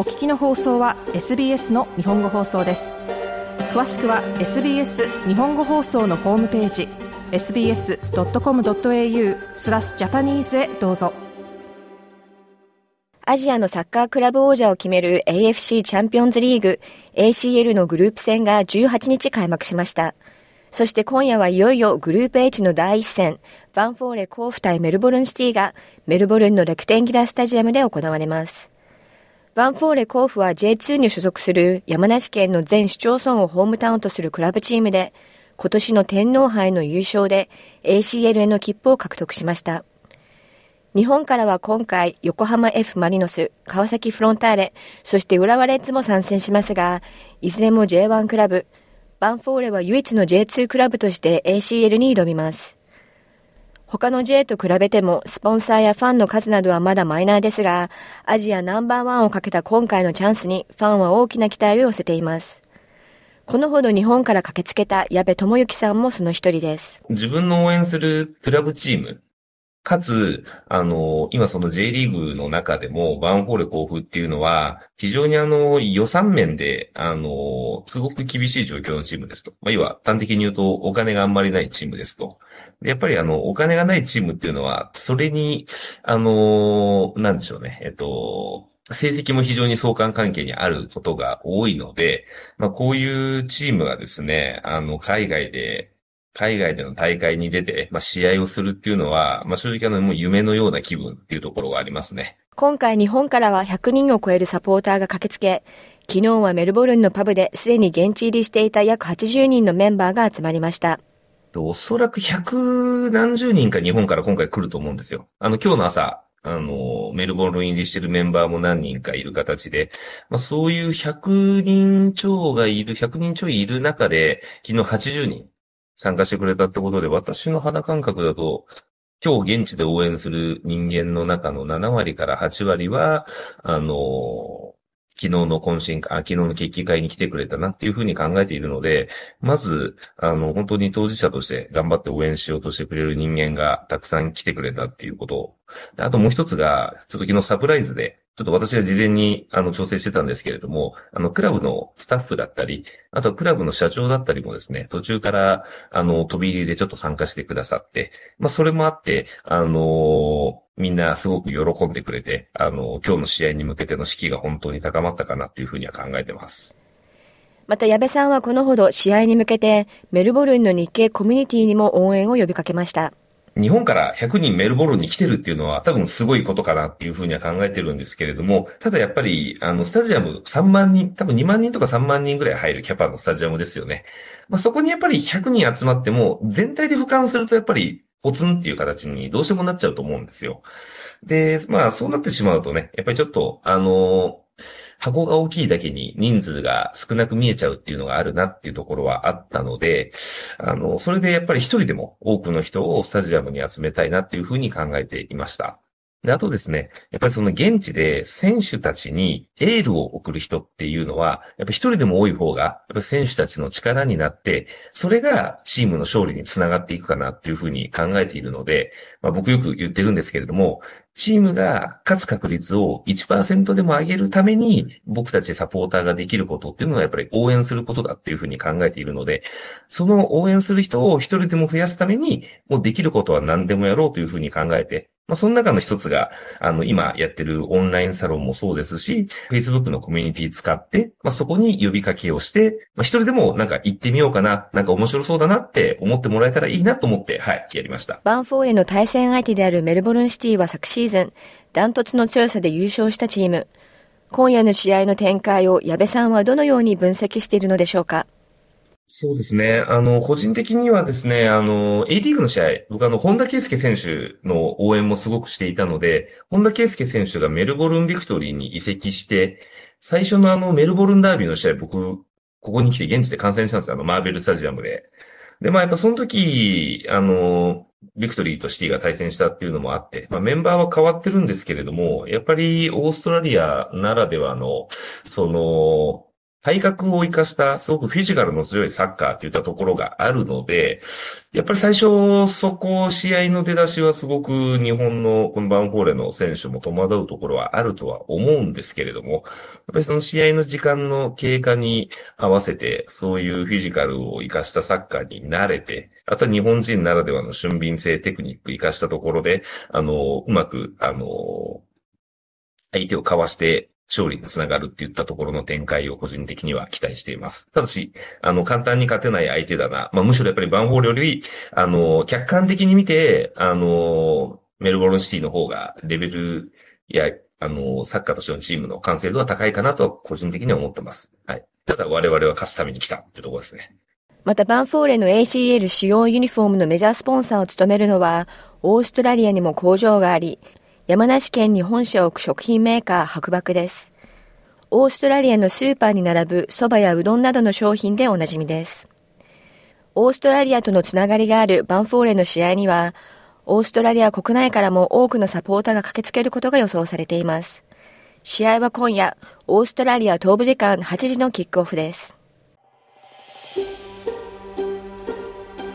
お聞きの放送は SBS の日本語放送です詳しくは SBS 日本語放送のホームページ sbs.com.au スラスジャパニーズへどうぞアジアのサッカークラブ王者を決める AFC チャンピオンズリーグ ACL のグループ戦が18日開幕しました。そして今夜はいよいよグループ H の第一戦、バンフォーレ甲府対メルボルンシティがメルボルンのレクテンギラスタジアムで行われます。バンフォーレ甲府は J2 に所属する山梨県の全市町村をホームタウンとするクラブチームで、今年の天皇杯の優勝で ACL への切符を獲得しました。日本からは今回、横浜 F マリノス、川崎フロンターレ、そして浦和レッズも参戦しますが、いずれも J1 クラブ、バンフォーレは唯一の J2 クラブとして ACL に挑みます。他の J と比べてもスポンサーやファンの数などはまだマイナーですが、アジアナンバーワンをかけた今回のチャンスにファンは大きな期待を寄せています。このほど日本から駆けつけた矢部智之さんもその一人です。自分の応援するクラブチーム、かつ、あの、今その J リーグの中でもバンフォーレ甲府っていうのは、非常にあの、予算面で、あの、すごく厳しい状況のチームですと。まあ、要は、端的に言うと、お金があんまりないチームですと。やっぱりあの、お金がないチームっていうのは、それに、あの、なんでしょうね、えっと、成績も非常に相関関係にあることが多いので、まあ、こういうチームがですね、あの、海外で、海外での大会に出て、まあ、試合をするっていうのは、まあ、正直あの、もう夢のような気分っていうところがありますね。今回日本からは100人を超えるサポーターが駆けつけ、昨日はメルボルンのパブですでに現地入りしていた約80人のメンバーが集まりました。おそらく百何十人か日本から今回来ると思うんですよ。あの、今日の朝、あの、メルボルン入りしてるメンバーも何人かいる形で、まあ、そういう100人超がいる、100人ちょいいる中で、昨日80人参加してくれたってことで、私の肌感覚だと、今日現地で応援する人間の中の7割から8割は、あの、昨日の懇親会、昨日の決起会に来てくれたなっていうふうに考えているので、まず、あの、本当に当事者として頑張って応援しようとしてくれる人間がたくさん来てくれたっていうこと。あともう一つが、ちょっと昨日サプライズで、ちょっと私が事前にあの調整してたんですけれども、あの、クラブのスタッフだったり、あとクラブの社長だったりもですね、途中からあの、飛び入りでちょっと参加してくださって、まあ、それもあって、あのみんなすごく喜んでくれて、あの、今日の試合に向けての士気が本当に高まったかなっていうふうには考えてます。また矢部さんはこのほど試合に向けてメルボルンの日系コミュニティにも応援を呼びかけました。日本から100人メルボルンに来てるっていうのは多分すごいことかなっていうふうには考えてるんですけれども、ただやっぱり、あの、スタジアム3万人、多分2万人とか3万人ぐらい入るキャパのスタジアムですよね。まあ、そこにやっぱり100人集まっても、全体で俯瞰するとやっぱりポツンっていう形にどうしてもなっちゃうと思うんですよ。で、まあそうなってしまうとね、やっぱりちょっと、あの、箱が大きいだけに人数が少なく見えちゃうっていうのがあるなっていうところはあったので、あの、それでやっぱり一人でも多くの人をスタジアムに集めたいなっていうふうに考えていました。で、あとですね、やっぱりその現地で選手たちにエールを送る人っていうのは、やっぱり一人でも多い方が、やっぱ選手たちの力になって、それがチームの勝利につながっていくかなっていうふうに考えているので、まあ、僕よく言ってるんですけれども、チームが勝つ確率を1%でも上げるために、僕たちサポーターができることっていうのはやっぱり応援することだっていうふうに考えているので、その応援する人を一人でも増やすために、もうできることは何でもやろうというふうに考えて、まあ、その中の一つが、あの、今やってるオンラインサロンもそうですし、Facebook のコミュニティ使って、まあ、そこに呼びかけをして、まあ、一人でもなんか行ってみようかな、なんか面白そうだなって思ってもらえたらいいなと思って、はい、やりました。バンフォーレの対戦相手であるメルボルンシティは昨シーズン、ダントツの強さで優勝したチーム。今夜の試合の展開を矢部さんはどのように分析しているのでしょうか？そうですね。あの、個人的にはですね、あの、A リーグの試合、僕あの、本田圭佑選手の応援もすごくしていたので、本田圭佑選手がメルボルンビクトリーに移籍して、最初のあの、メルボルンダービーの試合、僕、ここに来て現地で観戦したんですよ。あの、マーベルスタジアムで。で、まあやっぱその時、あの、ビクトリーとシティが対戦したっていうのもあって、まあメンバーは変わってるんですけれども、やっぱりオーストラリアならではの、その、体格を生かしたすごくフィジカルの強いサッカーといったところがあるので、やっぱり最初、そこ、試合の出だしはすごく日本のこのバンフォーレの選手も戸惑うところはあるとは思うんですけれども、やっぱりその試合の時間の経過に合わせて、そういうフィジカルを生かしたサッカーに慣れて、あとは日本人ならではの俊敏性テクニック生かしたところで、あの、うまく、あの、相手をかわして勝利につながるっていったところの展開を個人的には期待しています。ただし、あの、簡単に勝てない相手だな。まあ、むしろやっぱりバンホールより、あの、客観的に見て、あの、メルボルンシティの方がレベルや、あの、サッカーとしてのチームの完成度は高いかなと個人的には思ってます。はい。ただ我々は勝つために来たってところですね。またバンフォーレの ACL 使用ユニフォームのメジャースポンサーを務めるのは、オーストラリアにも工場があり、山梨県に本社を置く食品メーカー白漠です。オーストラリアのスーパーに並ぶ蕎麦やうどんなどの商品でおなじみです。オーストラリアとのつながりがあるバンフォーレの試合には、オーストラリア国内からも多くのサポーターが駆けつけることが予想されています。試合は今夜、オーストラリア東部時間8時のキックオフです。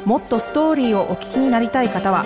もっとストーリーをお聞きになりたい方は